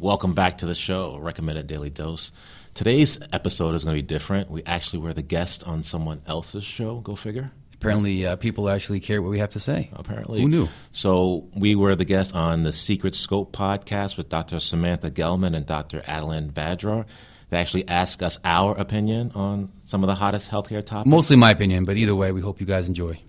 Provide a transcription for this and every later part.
Welcome back to the show, Recommended Daily Dose. Today's episode is going to be different. We actually were the guest on someone else's show. Go figure. Apparently, uh, people actually care what we have to say. Apparently. Who knew? So, we were the guest on the Secret Scope podcast with Dr. Samantha Gelman and Dr. Adeline Vajrar. They actually asked us our opinion on some of the hottest healthcare topics. Mostly my opinion, but either way, we hope you guys enjoy.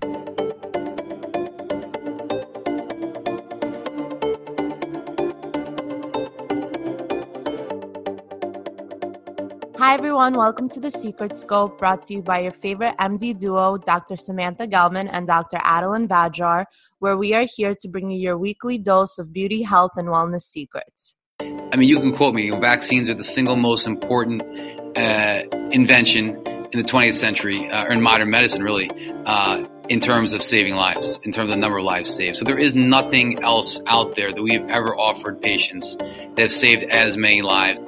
Hi, everyone. Welcome to the Secret Scope, brought to you by your favorite MD duo, Dr. Samantha Gelman and Dr. Adeline Vajrar, where we are here to bring you your weekly dose of beauty, health, and wellness secrets. I mean, you can quote me. Vaccines are the single most important uh, invention in the 20th century, uh, or in modern medicine, really, uh, in terms of saving lives, in terms of the number of lives saved. So there is nothing else out there that we have ever offered patients that have saved as many lives.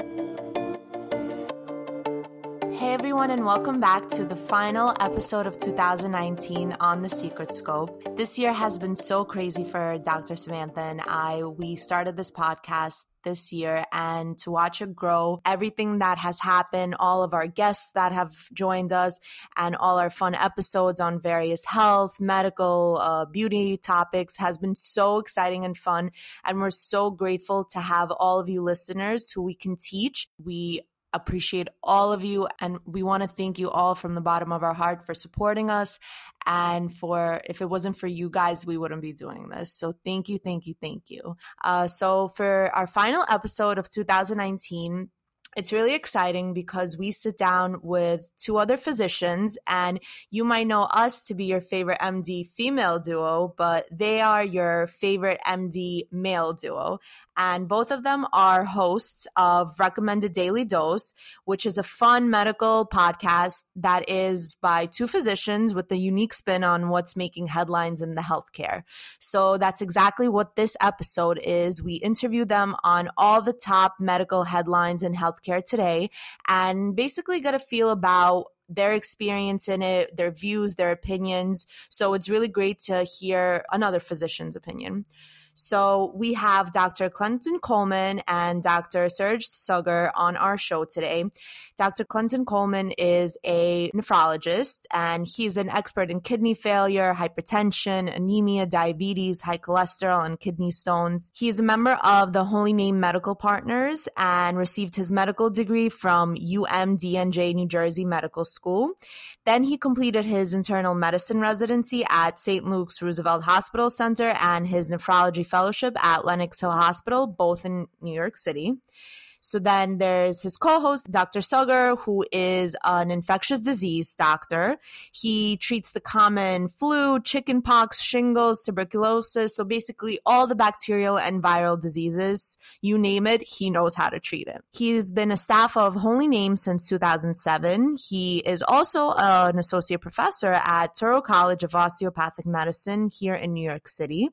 Everyone, and welcome back to the final episode of 2019 on The Secret Scope. This year has been so crazy for Dr. Samantha and I. We started this podcast this year and to watch it grow, everything that has happened, all of our guests that have joined us, and all our fun episodes on various health, medical, uh, beauty topics has been so exciting and fun. And we're so grateful to have all of you listeners who we can teach. We appreciate all of you and we want to thank you all from the bottom of our heart for supporting us. And for if it wasn't for you guys we wouldn't be doing this. So thank you thank you thank you. Uh, so for our final episode of 2019 it's really exciting because we sit down with two other physicians, and you might know us to be your favorite MD female duo, but they are your favorite MD male duo. And both of them are hosts of Recommended Daily Dose, which is a fun medical podcast that is by two physicians with a unique spin on what's making headlines in the healthcare. So that's exactly what this episode is. We interview them on all the top medical headlines in healthcare today and basically get a feel about their experience in it, their views, their opinions. So it's really great to hear another physician's opinion. So we have Dr. Clinton Coleman and Dr. Serge Sugar on our show today. Dr. Clinton Coleman is a nephrologist and he's an expert in kidney failure, hypertension, anemia, diabetes, high cholesterol, and kidney stones. He is a member of the Holy Name Medical Partners and received his medical degree from UMDNJ New Jersey Medical School. Then he completed his internal medicine residency at St. Luke's Roosevelt Hospital Center and his nephrology fellowship at Lenox Hill Hospital, both in New York City. So then there's his co-host, Dr. Sugar, who is an infectious disease doctor. He treats the common flu, chickenpox, shingles, tuberculosis. So basically all the bacterial and viral diseases, you name it, he knows how to treat it. He's been a staff of Holy Name since 2007. He is also an associate professor at Touro College of Osteopathic Medicine here in New York City.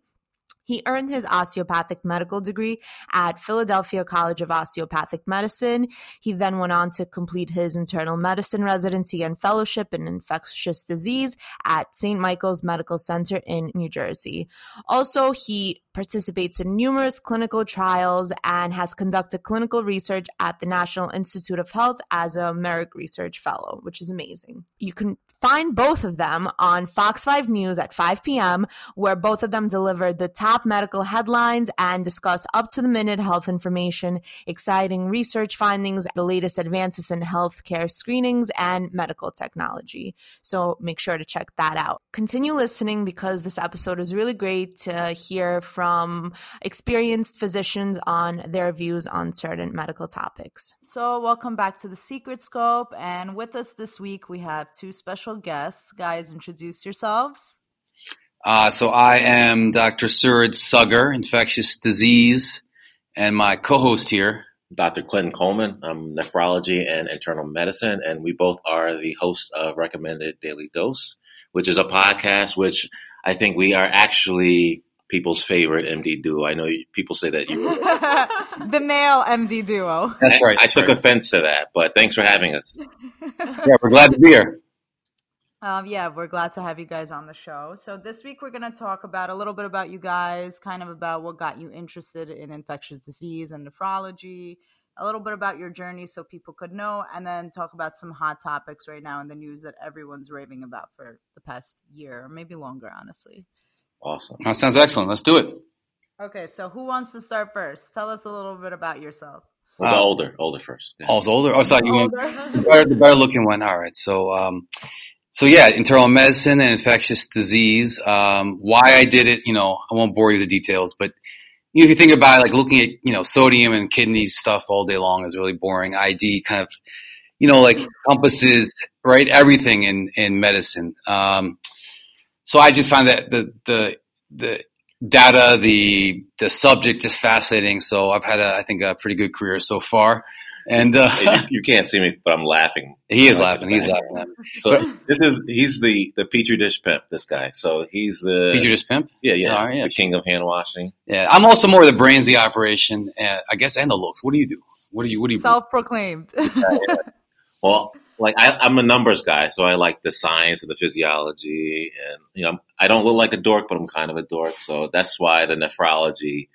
He earned his osteopathic medical degree at Philadelphia College of Osteopathic Medicine. He then went on to complete his internal medicine residency and fellowship in infectious disease at St. Michael's Medical Center in New Jersey. Also, he participates in numerous clinical trials and has conducted clinical research at the National Institute of Health as a Merck Research Fellow, which is amazing. You can find both of them on Fox 5 News at 5 p.m., where both of them deliver the top medical headlines and discuss up to the minute health information, exciting research findings, the latest advances in healthcare screenings, and medical technology. So make sure to check that out. Continue listening because this episode is really great to hear from experienced physicians on their views on certain medical topics. So, welcome back to the Secret Scope. And with us this week, we have two special guests. Guys, introduce yourselves. Uh, so I am Dr. Serge Sugar, infectious disease, and my co-host here. Dr. Clinton Coleman. I'm nephrology and internal medicine, and we both are the hosts of Recommended Daily Dose, which is a podcast which I think we are actually people's favorite MD duo. I know people say that you the male MD duo. That's right. I, I that's took right. offense to that, but thanks for having us. Yeah, we're glad to be here. Um, yeah, we're glad to have you guys on the show. So this week we're going to talk about a little bit about you guys, kind of about what got you interested in infectious disease and nephrology, a little bit about your journey so people could know, and then talk about some hot topics right now in the news that everyone's raving about for the past year, or maybe longer, honestly. Awesome. That sounds excellent. Let's do it. Okay, so who wants to start first? Tell us a little bit about yourself. Well, the older, older first. Yeah. Oh, it's older. Oh, sorry, you went Older. the better, the better looking one. All right. So, um, so yeah, internal medicine and infectious disease. Um, why I did it, you know, I won't bore you with the details, but you know, if you think about it, like looking at, you know, sodium and kidney stuff all day long is really boring. ID kind of, you know, like encompasses, right, everything in, in medicine. Um, so I just found that the, the, the data, the, the subject just fascinating. So I've had a, I think a pretty good career so far. And, uh, Hey, you, you can't see me, but I'm laughing. he is laughing. the He's back. laughing. So this is he's the the petri dish pimp. This guy. So he's the He's your just pimp. yeah yeah, All right, yeah, the king of hand washing. Yeah, I'm also more the brains, the operation, and I guess, and the looks. What do you do? What do you? What do you? Self-proclaimed. Well, like I, I'm a numbers guy, so I like the science and the physiology, and you know I don't look like a dork, but I'm kind of a dork. So that's why the nephrology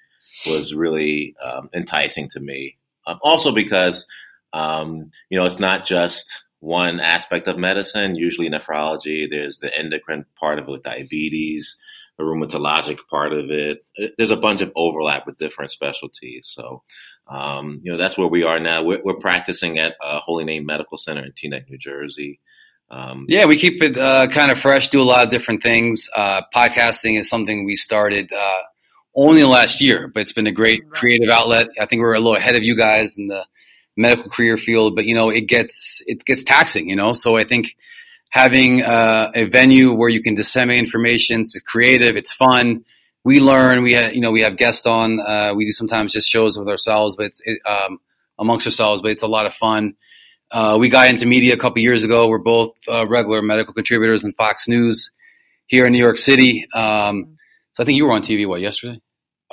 was really um, enticing to me. Um, also because um, you know it's not just one aspect of medicine. Usually nephrology, there's the endocrine part of it with diabetes, the rheumatologic part of it. There's a bunch of overlap with different specialties. So um, you know, that's where we are now. We're, we're practicing at uh, Holy Name Medical Center in Teaneck, New Jersey. Um, Yeah, we keep it uh, kind of fresh. Do a lot of different things. Uh, podcasting is something we started uh, only last year, but it's been a great creative outlet. I think we're a little ahead of you guys in the medical career field, but you know, it gets it gets taxing. You know, so I think having uh, a venue where you can disseminate information, it's creative, it's fun. We learn. We have, you know, we have guests on. Uh, we do sometimes just shows with ourselves, but it's, it, um, amongst ourselves. But it's a lot of fun. Uh, we got into media a couple years ago. We're both uh, regular medical contributors in Fox News here in New York City. Um, so I think you were on TV what yesterday,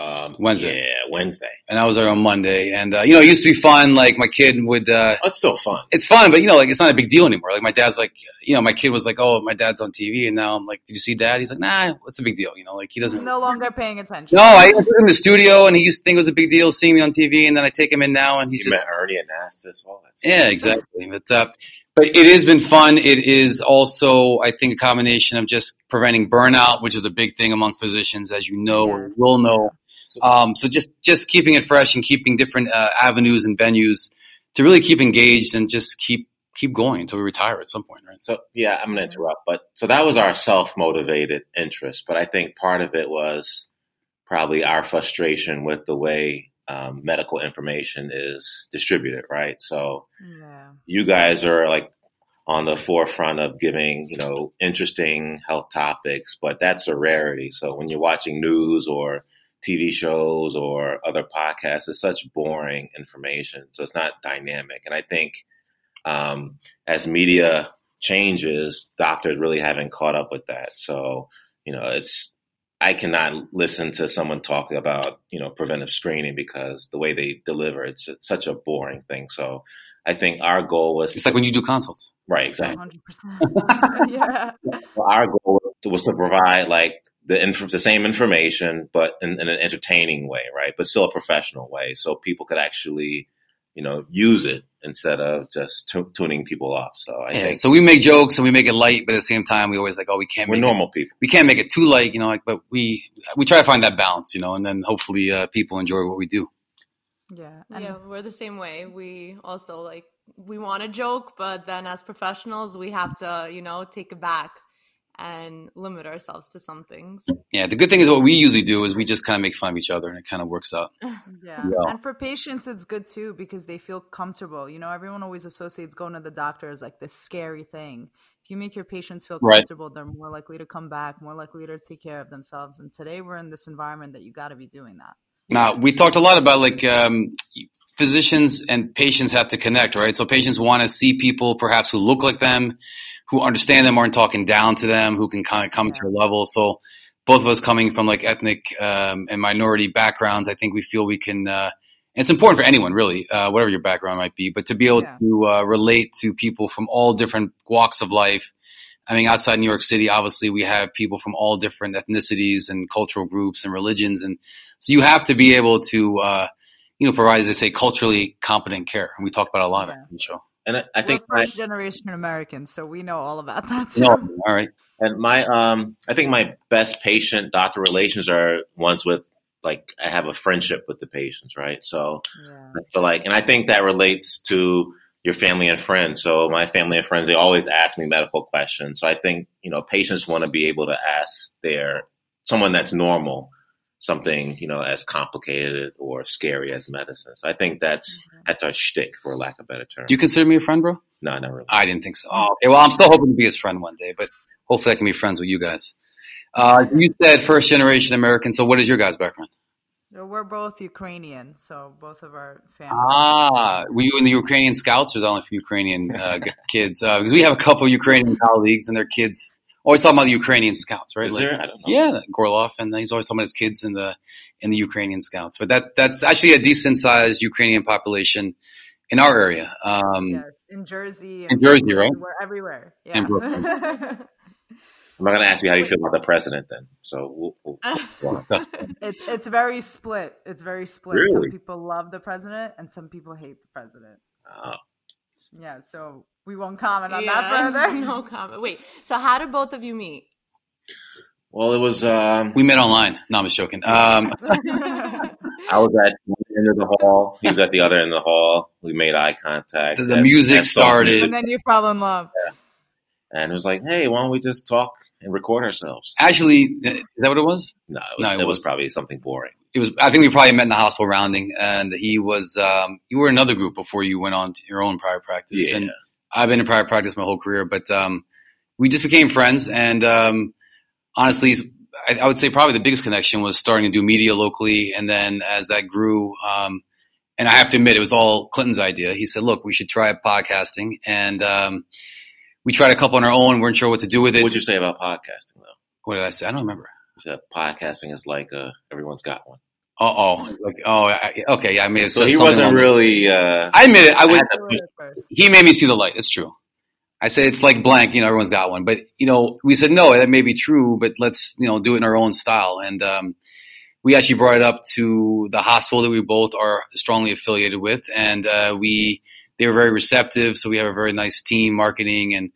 um, Wednesday. Yeah, Wednesday. and I was there on Monday. And uh, you know, it used to be fun. Like my kid would. Uh, Oh, it's still fun. it's fun, but you know, like it's not a big deal anymore. Like my dad's like, you know, my kid was like, "Oh, my dad's on TV," and now I'm like, "Did you see dad?" He's like, "Nah, what's a big deal?" You know, like he doesn't. no longer paying attention. No, I took him in the studio, and he used to think it was a big deal seeing me on TV, and then I take him in now, and he's you just met Ernie Anastos, all that. stuff. yeah, exactly. But uh, but it has been fun. It is also, I think, a combination of just preventing burnout, which is a big thing among physicians, as you know or will know. Um, so just just keeping it fresh and keeping different uh, avenues and venues to really keep engaged and just keep keep going until we retire at some point, right? So yeah, I'm going to interrupt, but so that was our self motivated interest. But I think part of it was probably our frustration with the way um, medical information is distributed, right? So Yeah. you guys are like on the forefront of giving you know interesting health topics, but that's a rarity. So when you're watching news or TV shows or other podcasts, is such boring information. So it's not dynamic, and I think um, as media changes, doctors really haven't caught up with that. So you know it's. I cannot listen to someone talk about, you know, preventive screening because the way they deliver it's such a boring thing. So I think our goal was It's like when you do consults. right, exactly. 100%. yeah. Well, our goal was to provide like the inf- the same information, but in, in an entertaining way, right? But still a professional way, so people could actually, you know, use it instead of just tu- tuning people off. So I Yeah, think so we make jokes and we make it light, but at the same time, we always like, oh, we can't we're make normal people. it, we can't make it too light, you know. Like, but we we try to find that balance, you know, and then hopefully uh, people enjoy what we do. Yeah. And yeah, we're the same way. We also like we want to joke, but then as professionals, we have to, you know, take it back and limit ourselves to some things. Yeah, the good thing is what we usually do is we just kind of make fun of each other, and it kind of works out. Yeah. Yeah. And for patients, it's good too because they feel comfortable. You know, everyone always associates going to the doctor as like this scary thing. If you make your patients feel Right. comfortable, they're more likely to come back, more likely to take care of themselves. And today we're in this environment that you got to be doing that. Now, we talked a lot about like um, physicians and patients have to connect, right? So patients want to see people perhaps who look like them, who understand them, aren't talking down to them, who can kind of come to Yeah. their level. So both of us coming from like ethnic um, and minority backgrounds, I think we feel we can. Uh, it's important for anyone, really, uh, whatever your background might be, but to be able Yeah. to uh, relate to people from all different walks of life I mean, outside New York City, obviously we have people from all different ethnicities and cultural groups and religions, and so you have to be able to, uh, you know, provide, as I say, culturally competent care. And we talk about a lot Yeah. of it in the show. And I, I think We're my, first generation Americans, so we know all about that. Too. No, all right. and my um I think my best patient doctor relations are ones with like I have a friendship with the patients, right? So Yeah. I feel like, and I think that relates to your family and friends. So my family and friends, they always ask me medical questions. So I think, you know, patients want to be able to ask their, someone that's normal, something, you know, as complicated or scary as medicine. So I think that's, that's our shtick for lack of a better term. Do you consider me a friend, bro? no, not really. I didn't think so. Oh, okay. Well, I'm still hoping to be his friend one day, but hopefully I can be friends with you guys. Uh, you said first generation American. So what is your guys' background? So We're both Ukrainian, so both of our families. Ah, were you in the Ukrainian Scouts, or is that only for Ukrainian uh, g- kids? Uh, because we have a couple Ukrainian colleagues, and their kids always talking about the Ukrainian Scouts, right? Is Like- there? I don't know. yeah, Gorlov, and he's always talking about his kids in the in the Ukrainian Scouts. But that that's actually a decent sized Ukrainian population in our area. Um, yeah, it's in Jersey. In Jersey, right? We're everywhere. Yeah. In Brooklyn. I'm not going to ask you how you feel about the president then. So we'll, we'll, we'll- it's it's very split. It's very split. Some people love the president, and some people hate the president. uh, Yeah, so we won't comment on Yeah, that further. no comment. Wait, so how did both of you meet? well, it was, um, we met online. No, I'm just joking. Um, I was at one end of the hall. He was at the other end of the hall. We made eye contact. The- the That- music that started. and then you fell in love. And it was like, hey, why don't we just talk and record ourselves? actually, is that what it was? No, it was, No, it it was probably something boring. It was. I think we probably met in the hospital rounding, and he was. Um, you were in another group before you went on to your own private practice, Yeah. and I've been in private practice my whole career, but um, we just became friends. And um, honestly, I, I would say probably the biggest connection was starting to do media locally, and then as that grew, um, and I have to admit, it was all Clinton's idea. He said, "Look, we should try podcasting," and um, we tried a couple on our own. weren't sure what to do with it. What'd you say about podcasting, though? what did I say? I don't remember. You said podcasting is like uh, everyone's got one. Uh oh, like oh, I, okay, yeah, I may have So he wasn't really. Uh, I admit it. I would. had to You were at first. he made me see the light. It's true. I say it's like blank, you know, everyone's got one. But, you know, we said, no, that may be true, but let's, you know, do it in our own style. And um, we actually brought it up to the hospital that we both are strongly affiliated with. And uh, we, they were very receptive. So we have a very nice team, marketing and,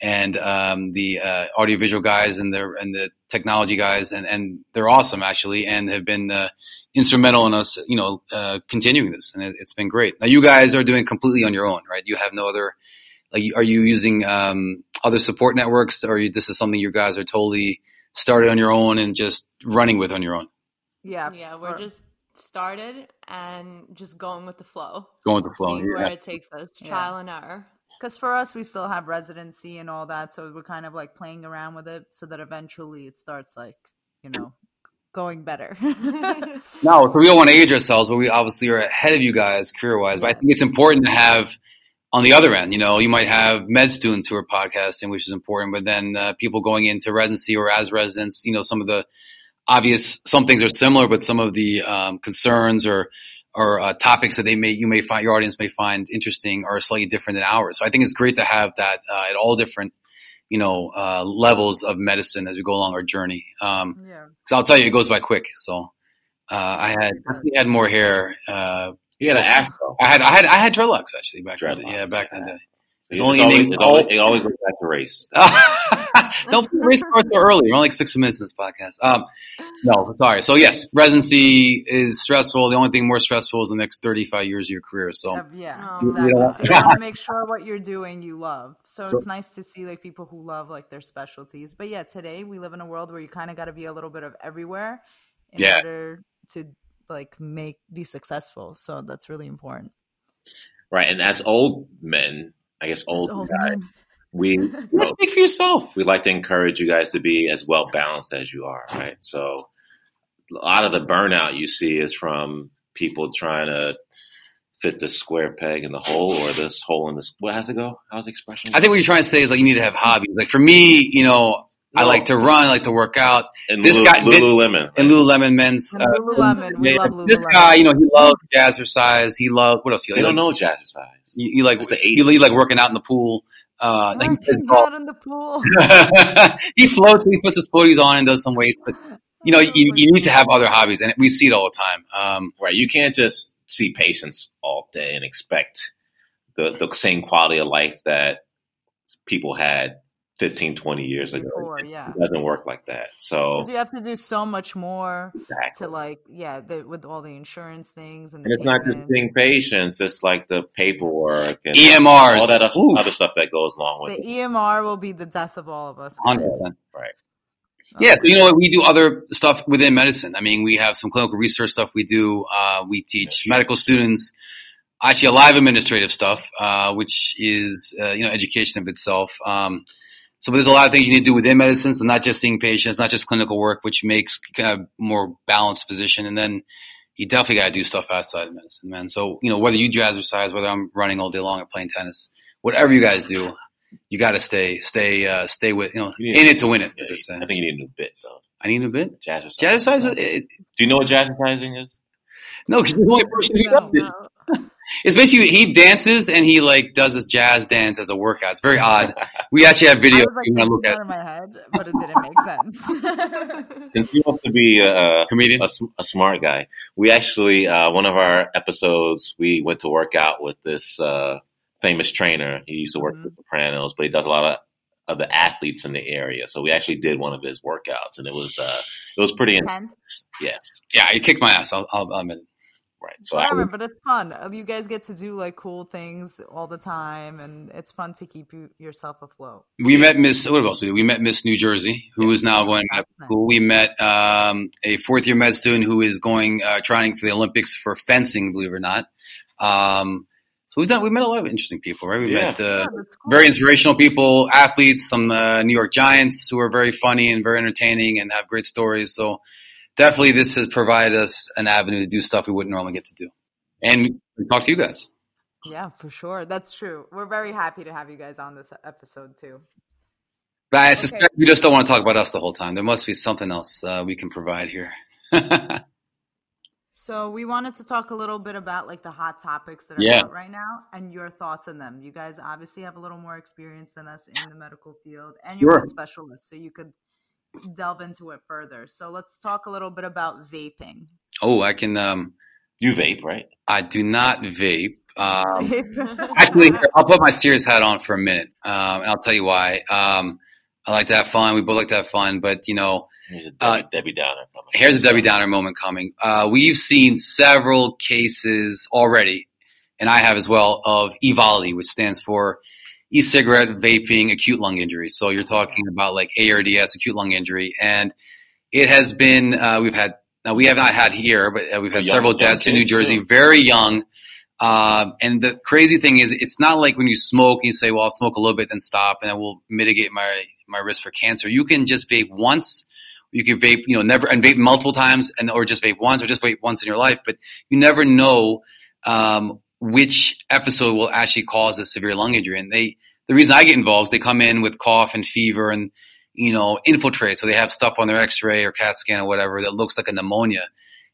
and um, the uh, audiovisual guys and the, and the technology guys. And, and they're awesome, actually, and have been uh, instrumental in us, you know, uh, continuing this. And it, it's been great. Now, you guys are doing completely on your own, right? You have no other like are you using um, other support networks or you, this is something you guys are totally started on your own and just running with on your own Yeah, Yeah, we're for- just started and just going with the flow. going with the flow Seeing where it takes us, Yeah. trial and error. Because for us, we still have residency and all that, so we're kind of like playing around with it, so that eventually it starts like you know going better. no so we don't want to age ourselves but we obviously are ahead of you guys career wise but i think it's important to have on the other end you know you might have med students who are podcasting which is important but then uh, people going into residency or as residents you know some of the obvious some things are similar but some of the um, concerns or or uh, topics that they may you may find your audience may find interesting are slightly different than ours so i think it's great to have that uh, at all different you know uh, levels of medicine as we go along our journey um, yeah, because I'll tell you, it goes by quick. So uh, I had definitely had more hair. Uh, he had an afro. I had I had I had dreadlocks actually back in the day. Dreadlocks, Yeah, back in the day. It's, It's only always, named- it's always, it always goes back to race. Don't put race cards so early. We're only like six minutes in this podcast. Um, no, sorry. So yes, residency is stressful. The only thing more stressful is the next thirty-five years of your career. So Uh, yeah, Oh. exactly. You know- So you want to make sure what you're doing you love. So it's nice to see like people who love like their specialties. But yeah, today we live in a world where you kind of got to be a little bit of everywhere in Yeah. order to like make be successful. So that's really important. Right. And as old men, I guess old, So, guys, we, you know, speak for yourself. we like to encourage you guys to be as well balanced as you are, right? So a lot of the burnout you see is from people trying to fit the square peg in the hole or this hole in this. What has it go? How's the expression? I think what you're trying to say is like you need to have hobbies. Like for me, you know, I like to run, I like to work out. and this Lulu, guy- Lululemon. And Lululemon men's. And uh, Lululemon, we yeah, love This guy, you know, he loves jazzercise. He loves what else? He, they like, don't know jazzercise. You, you like It's the you, you 80s. like working out in the pool. Uh, like Working out in the pool. he floats, he puts his floaties on and does some weights, but you know, Oh you, you need to have other hobbies, and we see it all the time. Um, Right. You can't just see patients all day and expect the, the same quality of life that people had 15, 20 years ago. Before, It- yeah. It doesn't work like that. So, Because you have to do so much more exactly. to like, yeah, the, with all the insurance things and the And it's not just payments. seeing patients, it's like the paperwork and EMRs, all that other, Oof. other stuff that goes along with The it. EMR will be the death of all of us. 100%. Right. Yeah, so you know what? We do other stuff within medicine. I mean, we have some clinical research stuff we do. Uh, we teach medical students actually a live administrative stuff, uh, which is uh, you know education of itself. Um, so there's a lot of things you need to do within medicine. So not just seeing patients, not just clinical work, which makes kind of more balanced physician. And then you definitely got to do stuff outside of medicine, man. So you know whether you jazzercise, whether I'm running all day long or playing tennis, whatever you guys do, you got to stay, stay, uh, stay with you know You need- in it to win it, Yeah, as it says. I think you need a new bit though. I need a new bit. Jazzercise. Jazzercise? It, Do you know what jazzercising is? no, because you're the only person who does it. No. It's basically he dances and he like does this jazz dance as a workout. It's very odd. We actually have I video. was if like you want to look that at in my head, but it didn't make sense. Since you have to be a, comedian. a, a smart guy, we actually uh, one of our episodes we went to work out with this uh, famous trainer. He used to work Mhm. for Sopranos, but he does a lot of of the athletes in the area. So we actually did one of his workouts, and it was uh, it was pretty intense. Tense. Yes, Yeah, he kicked my ass. I'll, I'll, I'll admit it. Right. So I Whatever, would, but it's fun. Uh, You guys get to do like cool things all the time, and it's fun to keep you yourself afloat. We met Miss. What else? we? We met Miss New Jersey, who is now going to school. We met um, a fourth year med student who is going uh, trying for the Olympics for fencing. Believe it or not. Um, so we've done. We met a lot of interesting people, right? We Yeah. met uh, Yeah, cool. very inspirational people, athletes, some uh, New York Giants who are very funny and very entertaining and have great stories. So definitely, this has provided us an avenue to do stuff we wouldn't normally get to do, and talk to you guys. Yeah, for sure. That's true. We're very happy to have you guys on this episode too. But I suspect you just don't want to talk about us the whole time. There must be something else uh, we can provide here. So we wanted to talk a little bit about like the hot topics that are Yeah. out right now and your thoughts on them. You guys obviously have a little more experience than us in the medical field, and you're Sure. both specialists, so you could delve into it further. So let's talk a little bit about vaping. oh, I can. Um, you vape, right? I do not vape. Um, actually, I'll put my serious hat on for a minute. Um, and I'll tell you why. Um, I like to have fun. We both like to have fun, but you know, Here's a Uh, Debbie, Debbie Downer. here's a Debbie Downer moment coming. Uh, we've seen several cases already, and I have as well, of EVALI, which stands for e-cigarette vaping acute lung injury. So you're talking about like ARDS, acute lung injury, and it has been. Uh, we've had now we have not had here, but uh, we've had Young- several deaths in New Jersey, too. very young. Um, and the crazy thing is, it's not like when you smoke, you say, "Well, I'll smoke a little bit, then stop, and i will mitigate my my risk for cancer." You can just vape once. You can vape, you know, never and vape multiple times, and or just vape once, or just vape once in your life. But you never know um, which episode will actually cause a severe lung injury. And they, the reason I get involved is they come in with cough and fever and you know infiltrate, so they have stuff on their X-ray or CAT scan or whatever that looks like a pneumonia.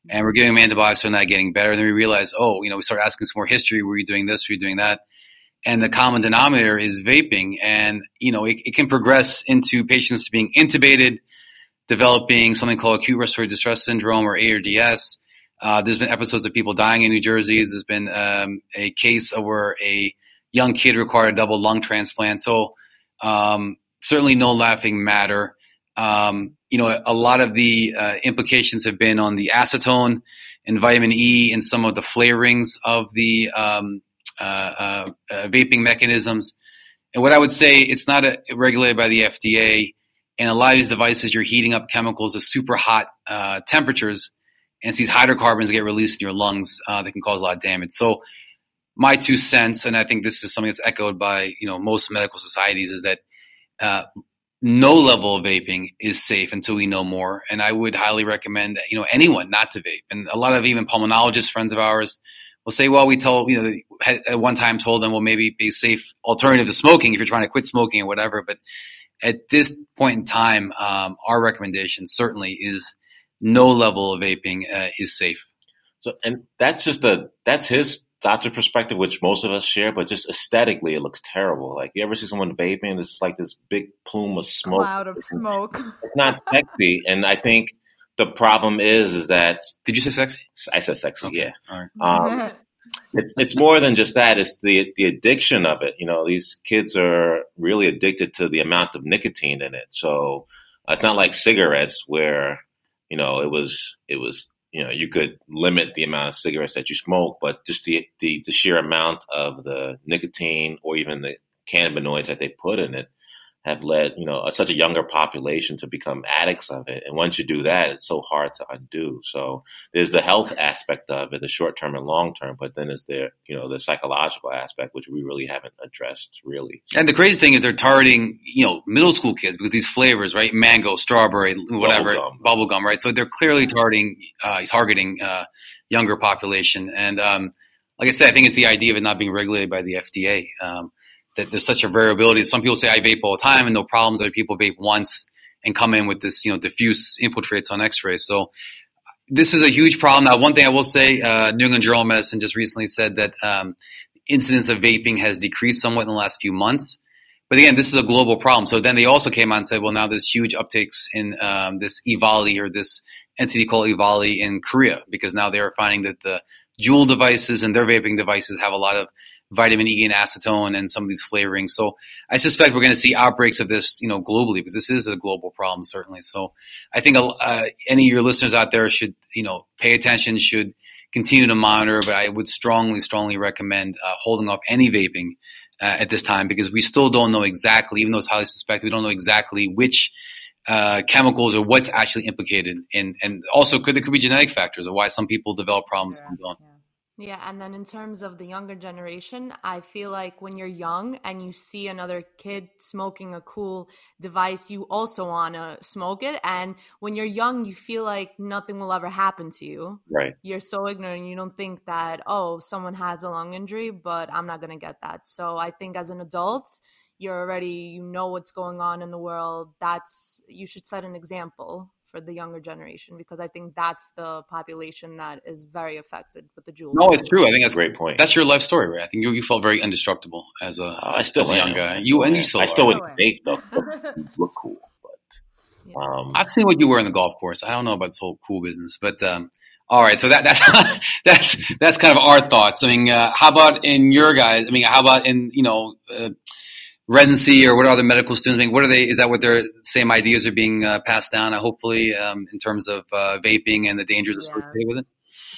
And we're giving them antibiotics, they're not getting better. And then we realize, oh, you know, we start asking some more history. Were you doing this? Were you doing that? And the common denominator is vaping. And, you know, it, it can progress into patients being intubated, developing something called acute respiratory distress syndrome or ARDS. Uh, there's been episodes of people dying in New Jersey. There's been um, a case where a young kid required a double lung transplant. So um, certainly no laughing matter. Um, you know, a lot of the uh, implications have been on the acetone and vitamin E and some of the flavorings of the um, uh, uh, uh, vaping mechanisms. And what I would say, it's not a, regulated by the FDA. And a lot of these devices, you're heating up chemicals at super hot uh, temperatures, and these hydrocarbons get released in your lungs uh, that can cause a lot of damage. So, my two cents, and I think this is something that's echoed by you know most medical societies, is that uh, no level of vaping is safe until we know more. And I would highly recommend that you know anyone not to vape. And a lot of even pulmonologists, friends of ours, will say, "Well, we told you know at one time told them, well, maybe be safe alternative to smoking if you're trying to quit smoking or whatever." But at this point in time, um, our recommendation certainly is no level of vaping uh, is safe. So, and that's just a that's his doctor perspective, which most of us share, but just aesthetically, it looks terrible. Like you ever see someone vaping? It's like this big plume of smoke. Cloud of smoke. It's not sexy, and I think the problem is is that Did you say sexy? I said sexy, Okay. yeah. All right. Um, it's it's more than just that. It's the the addiction of it. You know, these kids are really addicted to the amount of nicotine in it. So uh, it's not like cigarettes where you know it was it was you know you could limit the amount of cigarettes that you smoke, but just the the, the sheer amount of the nicotine or even the cannabinoids that they put in it have led you know such a younger population to become addicts of it. And once you do that, it's so hard to undo. So there's the health aspect of it, the short term and long term, but then there's the you know the psychological aspect, which we really haven't addressed really. And the crazy thing is they're targeting, you know, middle school kids with these flavors, right? Mango, strawberry, whatever, Bubblegum. bubblegum, right? So they're clearly targeting uh, targeting uh, younger population. And um, like I said, I think it's the idea of it not being regulated by the FDA. Um, that there's such a variability. Some people say I vape all the time and no problems. Other people vape once and come in with this, you know, diffuse infiltrates on X-rays. So this is a huge problem. Now, one thing I will say, uh, New England Journal of Medicine just recently said that um, incidence of vaping has decreased somewhat in the last few months. But again, this is a global problem. So then they also came out and said, well, now there's huge uptakes in um, this Evali or this entity called Evali in Korea because now they are finding that the Juul devices and their vaping devices have a lot of vitamin E and acetone and some of these flavorings. So I suspect we're going to see outbreaks of this, you know, globally because this is a global problem certainly. So I think uh, any of your listeners out there should, you know, pay attention, should continue to monitor. But I would strongly, strongly recommend uh, holding off any vaping uh, at this time because we still don't know exactly, even though it's highly suspected, we don't know exactly which uh, chemicals or what's actually implicated in, and also could there could be genetic factors of why some people develop problems Yeah, and don't. yeah. Yeah, and then in terms of the younger generation, I feel like when you're young and you see another kid smoking a cool device, you also want to smoke it. And when you're young, you feel like nothing will ever happen to you. Right. You're so ignorant, you don't think that, oh, someone has a lung injury, but I'm not going to get that. So I think as an adult, you're already, you know what's going on in the world. That's, you should set an example for the younger generation because I think that's the population that is very affected with the Juuls. No, it's true. I think that's a Great point. That's your life story, right? I think you, you felt very indestructible as a Uh, I still as a young guy. You and you still I are. still would Still am. though. You look cool, but Yeah. um, I've seen what you wear in the golf course. I don't know about this whole cool business, but um, all right. So that that's that's that's kind of our thoughts. I mean, uh, how about in your guys? I mean, how about in you know uh, residency or what are other medical students? Mean, what are they? Is that what their same ideas are being uh, passed down? Uh, hopefully, um, in terms of uh, vaping and the dangers Yeah. associated with it.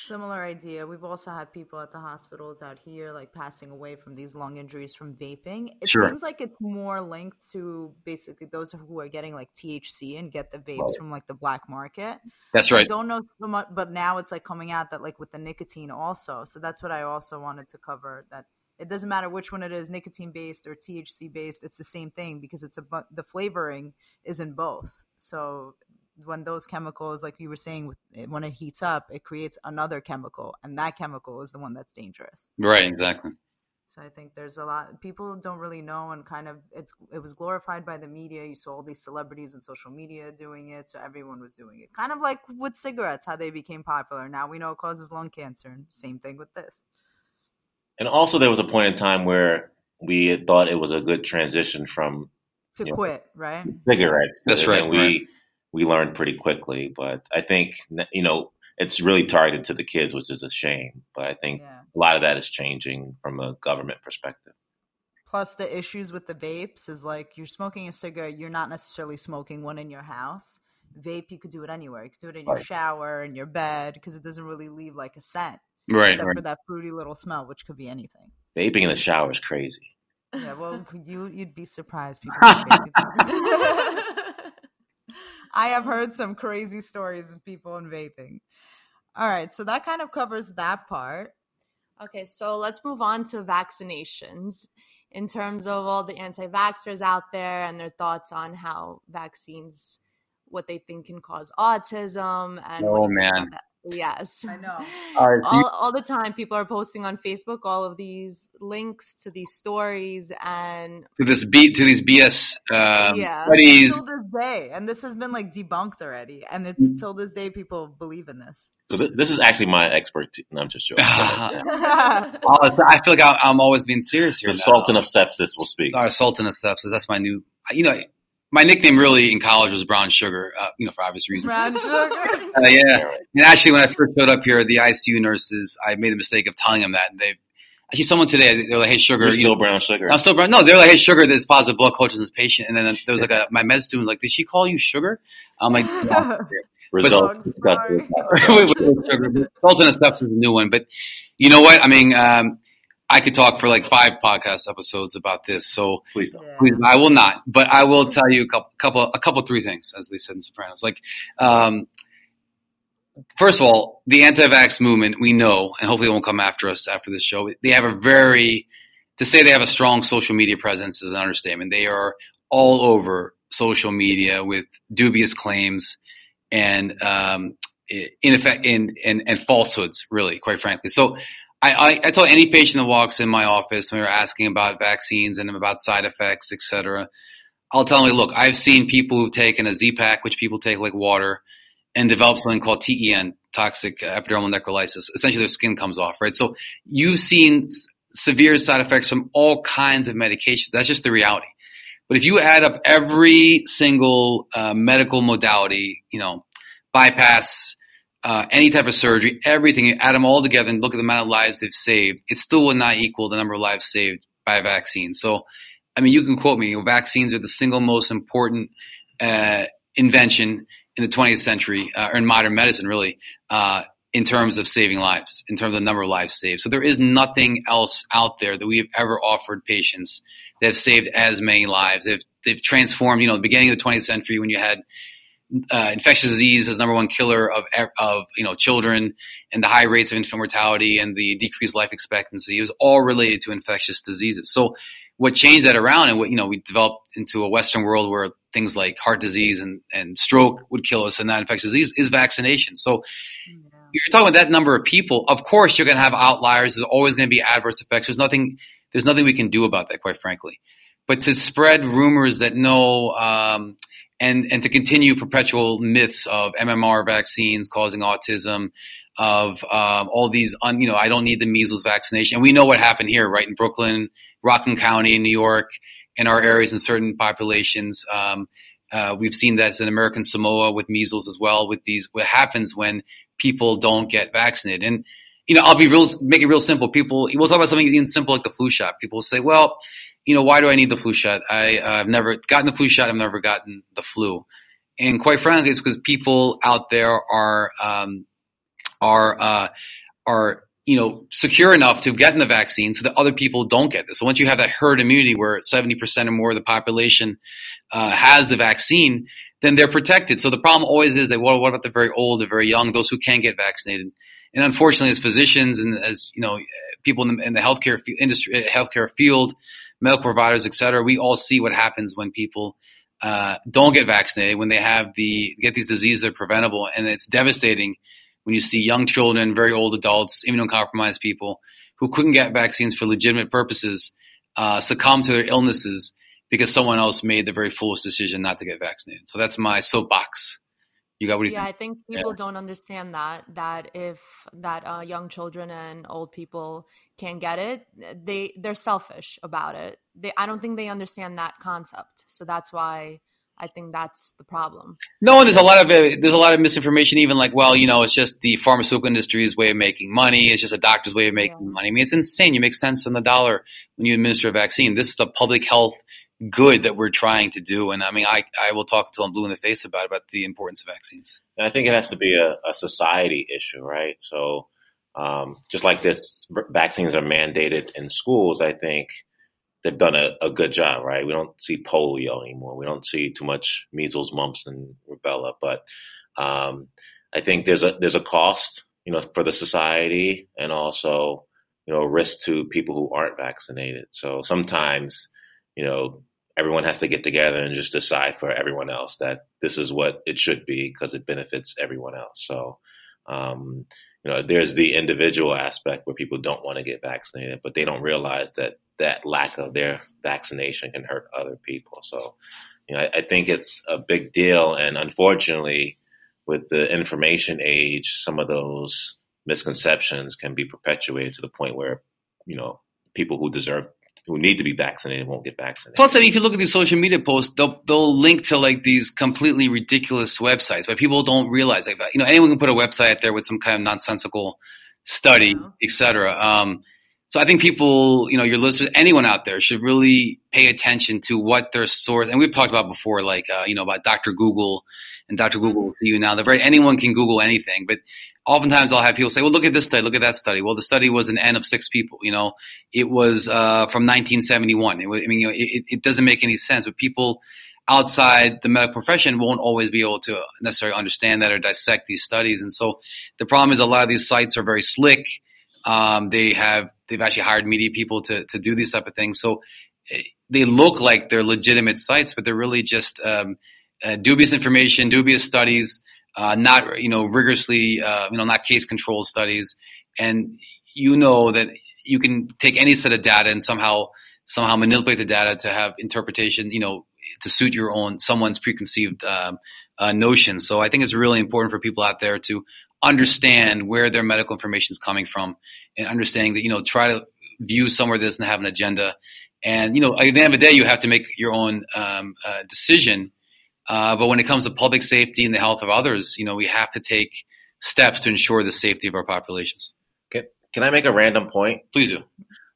Similar idea. We've also had people at the hospitals out here like passing away from these lung injuries from vaping. It Sure. seems like it's more linked to basically those who are getting like THC and get the vapes Right. from like the black market. That's right. I don't know so much, but now it's like coming out that like with the nicotine also. So that's what I also wanted to cover. That it doesn't matter which one it is, nicotine based or THC based. It's the same thing because it's a the flavoring is in both. So when those chemicals, like you were saying, when it heats up, it creates another chemical, and that chemical is the one that's dangerous. Right. Exactly. So I think there's a lot people don't really know, and kind of it's it was glorified by the media. You saw all these celebrities and social media doing it, so everyone was doing it. Kind of like with cigarettes, how they became popular. Now we know it causes lung cancer, and same thing with this. And also there was a point in time where we had thought it was a good transition from To Yeah. quit, right? cigarettes. That's and right, we right. we learned pretty quickly, but I think you know it's really targeted to the kids, which is a shame. But I think Yeah. a lot of that is changing from a government perspective. Plus, the issues with the vapes is like you're smoking a cigarette, you're not necessarily smoking one in your house. Vape, you could do it anywhere. You could do it in your Right. shower, in your bed, because it doesn't really leave like a scent, Right. except Right. for that fruity little smell, which could be anything. Vaping in the shower is crazy. Yeah, well, you you'd be surprised. People do crazy things. I have heard some crazy stories of people in vaping. All right, so that kind of covers that part. Okay, so let's move on to vaccinations in terms of all the anti vaxxers out there and their thoughts on how vaccines, what they think can cause autism. And oh, what Oh, man. About that. Yes. I know. All right, so you- all, all the time, people are posting on Facebook all of these links to these stories, and to this B to these BS um, Yeah. studies. Till this day, and this has been like debunked already, and it's till this day people believe in this. So th- this is actually my expertise. No, I'm just joking. Oh, it's- I feel like I- I'm always being serious here. the now. Sultan of Sepsis will speak. Our Sultan of Sepsis. That's my new. You know, my nickname really in college was Brown Sugar. Uh, you know, for obvious reasons. Brown sugar. Uh, yeah, and actually, when I first showed up here, the ICU nurses, I made the mistake of telling them that. And they actually, someone today, they're like, "Hey, sugar, You're you still know, brown sugar. I'm still brown." No, they're like, "Hey, sugar, there's positive blood culture in this patient." And then there was like a my med student was like, "Did she call you sugar?" I'm like, no. Results discussed. But Sultan of is a new one, but you know what? I mean, um, I could talk for like five podcast episodes about this, so Please don't. please, I will not. But I will tell you a couple, couple, a couple, three things, as they said in Sopranos. Like, um, first of all, the anti-vax movement, we know, and hopefully, it won't come after us after this show. They have a very to say they have a strong social media presence is an understatement. They are all over social media with dubious claims and um, in effect in, in and falsehoods, really, quite frankly. So I, I, I tell any patient that walks in my office when we're asking about vaccines and about side effects, etc. I'll tell them, look, I've seen people who've taken a Z-Pack, which people take like water, and develop something called TEN, toxic epidermal necrolysis. Essentially, their skin comes off, right? So you've seen s- severe side effects from all kinds of medications. That's just the reality. But if you add up every single uh, medical modality, you know, bypass, uh, any type of surgery, everything, add them all together and look at the amount of lives they've saved, it still would not equal the number of lives saved by a vaccine. So, I mean, you can quote me. Vaccines are the single most important uh, invention in the 20th century, uh, or in modern medicine, really, uh, in terms of saving lives, in terms of the number of lives saved. So there is nothing else out there that we have ever offered patients that have saved as many lives. They've they've transformed. You know, the beginning of the 20th century when you had uh, infectious disease as number one killer of of you know children and the high rates of infant mortality and the decreased life expectancy. It was all related to infectious diseases. So what changed that around and what you know we developed into a Western world where things like heart disease and, and stroke would kill us and not infectious disease is vaccination. So you're talking about that number of people. Of course, you're going to have outliers. There's always going to be adverse effects. There's nothing. There's nothing we can do about that, quite frankly. But to spread rumors that no, um, and and to continue perpetual myths of MMR vaccines causing autism, of um, all these, un, you know, I don't need the measles vaccination. And we know what happened here, right in Brooklyn, Rockland County, in New York, in our areas in certain populations. Um, uh, we've seen that in American Samoa with measles as well. With these, what happens when people don't get vaccinated? And you know, I'll be real, make it real simple. People, we'll talk about something even simple like the flu shot. People will say, "Well, you know, why do I need the flu shot? I, uh, I've never gotten the flu shot. I've never gotten the flu." And quite frankly, it's because people out there are um, are uh, are you know secure enough to get in the vaccine so that other people don't get this. So once you have that herd immunity where seventy percent or more of the population uh, has the vaccine, then they're protected. So the problem always is that well, what about the very old, the very young, those who can't get vaccinated? And unfortunately, as physicians and as you know, people in the, in the healthcare industry, healthcare field, medical providers, et cetera, we all see what happens when people uh, don't get vaccinated, when they have the get these diseases that are preventable, and it's devastating when you see young children, very old adults, immunocompromised people who couldn't get vaccines for legitimate purposes uh, succumb to their illnesses because someone else made the very foolish decision not to get vaccinated. So that's my soapbox. You got what you yeah, think? I think people don't understand that that if that uh, young children and old people can't get it, they they're selfish about it. They I don't think they understand that concept. So that's why I think that's the problem. No, and there's a lot of uh, there's a lot of misinformation. Even like, well, you know, it's just the pharmaceutical industry's way of making money. It's just a doctor's way of making Yeah. money. I mean, it's insane. You make sense on the dollar when you administer a vaccine. This is the public health good that we're trying to do. And I mean, I I will talk until I'm blue in the face about about the importance of vaccines. And I think it has to be a, a society issue, right? So, um, just like this, vaccines are mandated in schools. I think they've done a, a good job, right? We don't see polio anymore. We don't see too much measles, mumps, and rubella. But um, I think there's a there's a cost, you know, for the society, and also you know, risk to people who aren't vaccinated. So sometimes, you know, everyone has to get together and just decide for everyone else that this is what it should be because it benefits everyone else. So Um, you know, there's the individual aspect where people don't want to get vaccinated, but they don't realize that that lack of their vaccination can hurt other people. So, you know, I, I think it's a big deal, and unfortunately, with the information age, some of those misconceptions can be perpetuated to the point where you know people who deserve who need to be vaccinated won't get vaccinated. Plus, I mean, if you look at these social media posts, they'll they'll link to like these completely ridiculous websites, but people don't realize like you know anyone can put a website out there with some kind of nonsensical study, yeah. etc. Um, so I think people, you know, your listeners, anyone out there should really pay attention to what their source. And we've talked about before, like uh, you know, about Dr. Google and Dr. Google will see you now. The very anyone can Google anything, but oftentimes I'll have people say, well, look at this study, look at that study. Well, the study was an N of six people, you know, it was uh, from 1971. It I mean, you know, it, it, doesn't make any sense, but people outside the medical profession won't always be able to necessarily understand that or dissect these studies. And so the problem is a lot of these sites are very slick. Um, they have, they've actually hired media people to, to do these type of things. So eh, they look like they're legitimate sites, but they're really just um, uh, dubious information, dubious studies uh, not you know rigorously uh, you know not case control studies, and you know that you can take any set of data and somehow somehow manipulate the data to have interpretation you know to suit your own someone's preconceived um, uh, notions. So I think it's really important for people out there to understand where their medical information is coming from and understanding that you know try to view somewhere that doesn't have an agenda. And you know, at the end of the day, you have to make your own um, uh, decision uh, but when it comes to public safety and the health of others, you know, we have to take steps to ensure the safety of our populations. Okay. Can I make a random point? Please do.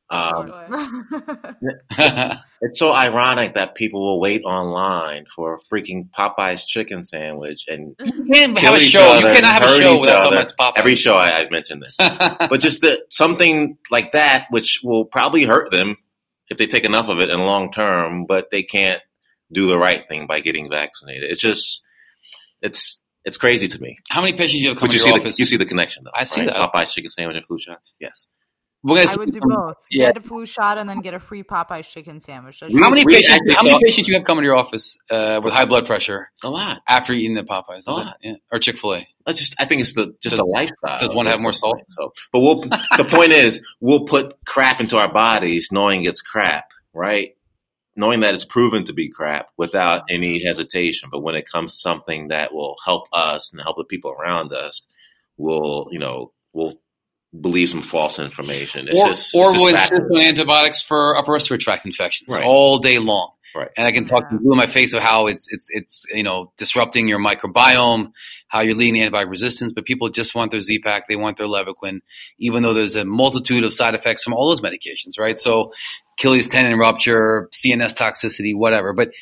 Um, it's so ironic that people will wait online for a freaking Popeye's chicken sandwich and you can't have a show. You cannot have a show without talking about Popeyes. Every show I, have mentioned this, but just that something like that, which will probably hurt them if they take enough of it in the long term, but they can't do the right thing by getting vaccinated. It's just, it's, it's crazy to me. How many patients you have come to your see office? The, you see the connection, though. I see right? that. Popeye's chicken sandwich and flu shots. Yes. We're gonna I would do both. Yeah. Get a flu shot and then get a free Popeye's chicken sandwich. How many patients? How many patients you have coming to your office uh, with high blood pressure? A lot. After eating the Popeyes, a lot. Yeah. Or Chick Fil A. That's just. I think it's the just does, a lifestyle. Does one have more salt? So, but we'll. the point is, we'll put crap into our bodies, knowing it's crap, right? Knowing that it's proven to be crap without any hesitation. But when it comes to something that will help us and help the people around us, we'll, you know, we'll believe some false information. It's or just, or we'll insist on antibiotics for upper respiratory tract infections right. all day long. Right. And I can talk yeah. to you in my face of how it's it's it's you know disrupting your microbiome, how you're leading antibiotic resistance. But people just want their Z-Pak, they want their Levaquin, even though there's a multitude of side effects from all those medications, right? So Achilles tendon rupture, CNS toxicity, whatever. But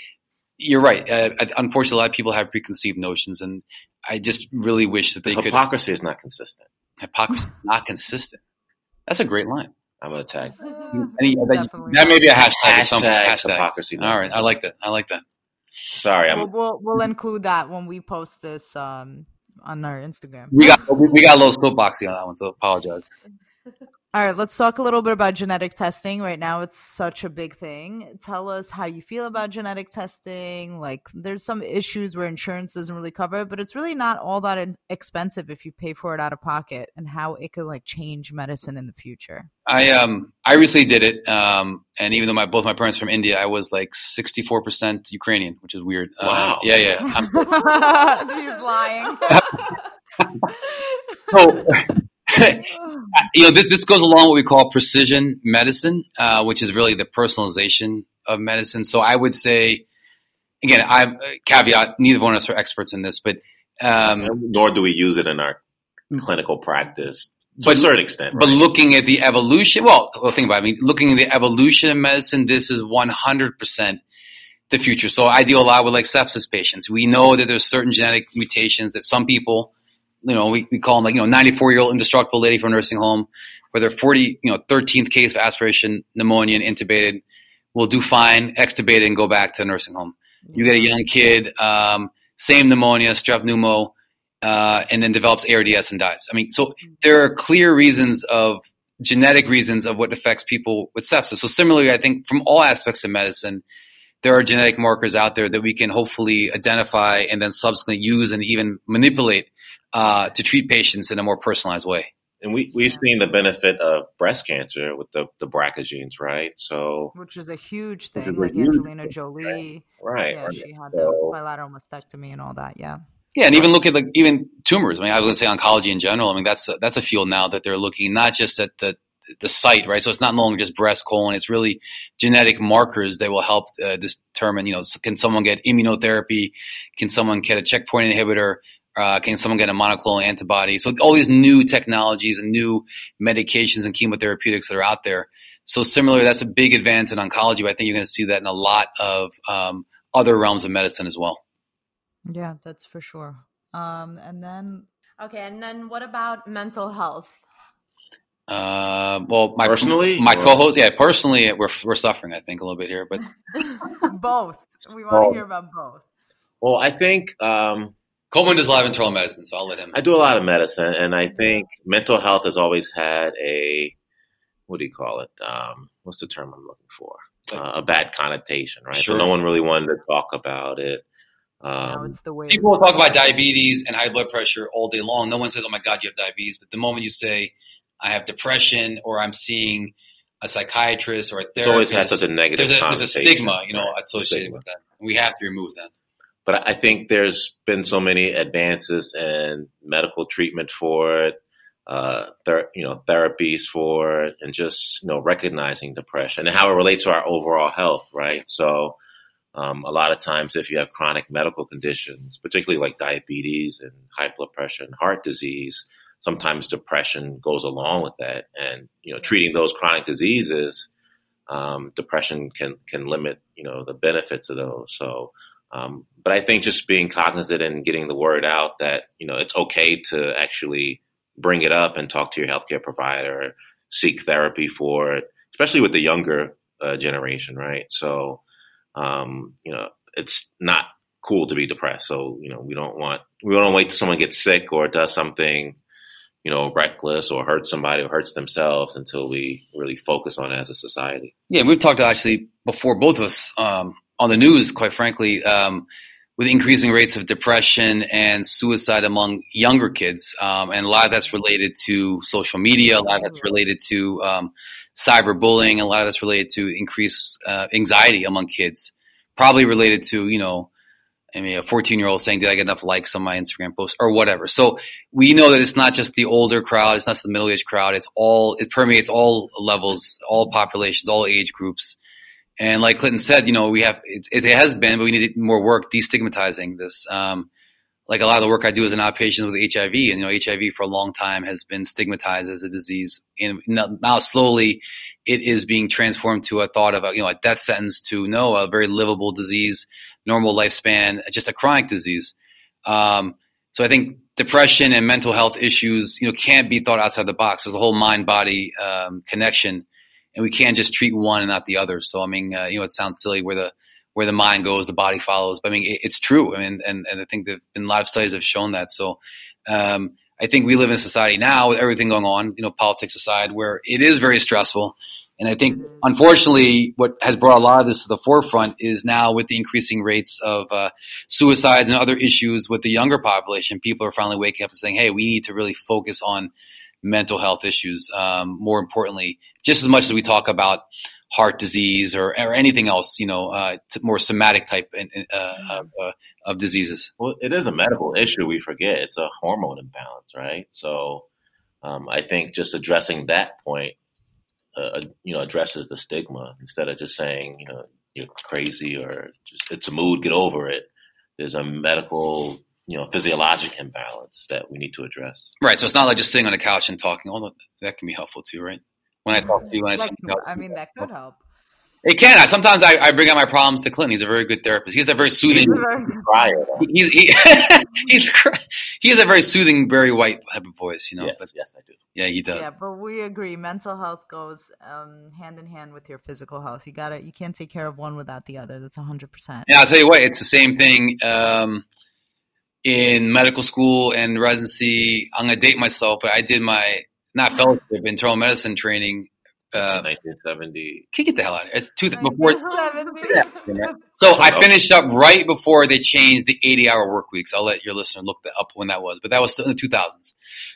you're right. Uh, unfortunately, a lot of people have preconceived notions, and I just really wish that they the could. Hypocrisy is not consistent. Hypocrisy is not consistent. That's a great line. I'm gonna tag. Any, that, that, may be a hashtag. Hashtag, hashtag. hypocrisy. All right, I like that. I like that. Sorry, I'm. We'll, we'll, we'll include that when we post this um, on our Instagram. We got we got a little soapboxy on that one, so apologize. All right, let's talk a little bit about genetic testing. Right now, it's such a big thing. Tell us how you feel about genetic testing. Like, there's some issues where insurance doesn't really cover it, but it's really not all that expensive if you pay for it out of pocket, and how it could like change medicine in the future. I um I recently did it, um, and even though my both my parents from India, I was like 64 percent Ukrainian, which is weird. Uh, wow. Uh, yeah, yeah. He's lying. so you know, this, this goes along what we call precision medicine, uh, which is really the personalization of medicine. So I would say, again, I uh, caveat, neither one of us are experts in this, but um, nor do we use it in our clinical practice to but, a certain extent. Right? But looking at the evolution, well, well, think about it. I mean, looking at the evolution of medicine, this is 100% the future. So I deal a lot with like sepsis patients. We know that there's certain genetic mutations that some people you know, we, we call them like, you know, 94 year old indestructible lady from a nursing home where they're 40, you know, 13th case of aspiration pneumonia and intubated will do fine, extubated and go back to a nursing home. You get a young kid, um, same pneumonia, strep pneumo, uh, and then develops ARDS and dies. I mean, so there are clear reasons of genetic reasons of what affects people with sepsis. So similarly, I think from all aspects of medicine, there are genetic markers out there that we can hopefully identify and then subsequently use and even manipulate uh, to treat patients in a more personalized way. And we, we've seen the benefit of breast cancer with the, the BRCA genes, right? So, which is a huge thing. a Like huge Angelina thing, Jolie. right. Yeah, right. she had So- the bilateral mastectomy and all that. Yeah. Yeah, and even look at like even tumors. I mean, I was going to say oncology in general. I mean, that's a, that's a field now that they're looking not just at the the site, right? So it's not no longer just breast, colon. It's really genetic markers that will help uh, determine. You know, can someone get immunotherapy? Can someone get a checkpoint inhibitor? Uh, can someone get a monoclonal antibody? So all these new technologies and new medications and chemotherapeutics that are out there. So similarly, that's a big advance in oncology. But I think you're going to see that in a lot of um, other realms of medicine as well. Yeah, that's for sure. Um, and then Okay, and then what about mental health? Uh, well, my Personally, my or- co-host, yeah, personally, we're we're suffering, I think, a little bit here, but both. We want to hear about both. Well, I think um, Coleman does a lot of internal medicine, so I'll let him. I do a lot of medicine, and I think mental health has always had a what do you call it? Um, what's the term I'm looking for? Uh, a bad connotation, right? Sure. So no one really wanted to talk about it. now Um, it's the way People will talk about diabetes and high blood pressure all day long. No one says, "Oh my God, you have diabetes," but the moment you say, "I have depression," or "I'm seeing a psychiatrist or a therapist," it's always had therapist," such a negative. there's a there's a stigma, you know, associated Stigma. with that. We have to remove that. But I think there's been so many advances in medical treatment for it, uh, ther- you know, therapies for it, and just you know recognizing depression and how it relates to our overall health, right? So, um, a lot of times, if you have chronic medical conditions, particularly like diabetes and high blood pressure and heart disease, sometimes depression goes along with that, and you know, treating those chronic diseases, um, depression can can limit you know the benefits of those. So. Um, but I think just being cognizant and getting the word out that you know it's okay to actually bring it up and talk to your healthcare provider, seek therapy for it, especially with the younger uh, generation, right? So, um, you know, it's not cool to be depressed. So, you know, we don't want we don't wait till someone gets sick or does something, you know, reckless or hurts somebody or hurts themselves until we really focus on it as a society. Yeah, we've talked to actually before, both of us um, on the news, quite frankly, um, with increasing rates of depression and suicide among younger kids. Um, and a lot of that's related to social media, a lot of that's related to um, cyberbullying, a lot of that's related to increased uh, anxiety among kids, probably related to, you know, I mean, a 14 year old saying, Did I get enough likes on my Instagram post or whatever? So we know that it's not just the older crowd, it's not just the middle aged crowd, it's all, it permeates all levels, all populations, all age groups. And like Clenton said, you know, we have, it, it has been, but we need more work destigmatizing this. Um, like a lot of the work I do as an outpatient with HIV, and you know, HIV for a long time has been stigmatized as a disease, and now, slowly it is being transformed to a thought of a, you know a death sentence to no, a very livable disease, normal lifespan, just a chronic disease. Um, so I think depression and mental health issues, you know, can't be thought outside the box. There's a whole mind body um, connection, and we can't just treat one and not the other. So I mean, uh, you know, it sounds silly where the where the mind goes, the body follows. But I mean, it, it's true. I mean, and, and I think that a lot of studies have shown that. So um, I think we live in a society now with everything going on, you know, politics aside, where it is very stressful. And I think, unfortunately, what has brought a lot of this to the forefront is now with the increasing rates of uh, suicides and other issues with the younger population, people are finally waking up and saying, hey, we need to really focus on mental health issues um, more importantly, just as much as we talk about heart disease or, or anything else, you know, uh, more somatic type uh, of, uh, of diseases. Well, it is a medical issue. We forget it's a hormone imbalance, right? So, um, I think just addressing that point, uh, you know, addresses the stigma instead of just saying, you know, you're crazy or just it's a mood, get over it. There's a medical, you know, physiologic imbalance that we need to address. Right. So it's not like just sitting on the couch and talking. Although that can be helpful too, right? When I talk to you, when I like, sit on the couch, I mean, that could help. It can. I, sometimes I, I bring out my problems to Clenton. He's a very good therapist. He's a very soothing. Prior, though. He's he, he's he has a very soothing, very white type of voice. You know. yes, But yes, I do. yeah, he does. Yeah, but we agree. Mental health goes um, hand in hand with your physical health. You gotta, you can't take care of one without the other. That's hundred percent. And I'll tell you what, it's the same thing um, in medical school and residency. I'm going to date myself, but I did my not fellowship internal medicine training Uh, 1970. can you get the hell out of here? It's two before. 1970. So I finished up right before they changed the 80 hour work weeks. I'll let your listener look that up when that was, but that was still in the 2000s.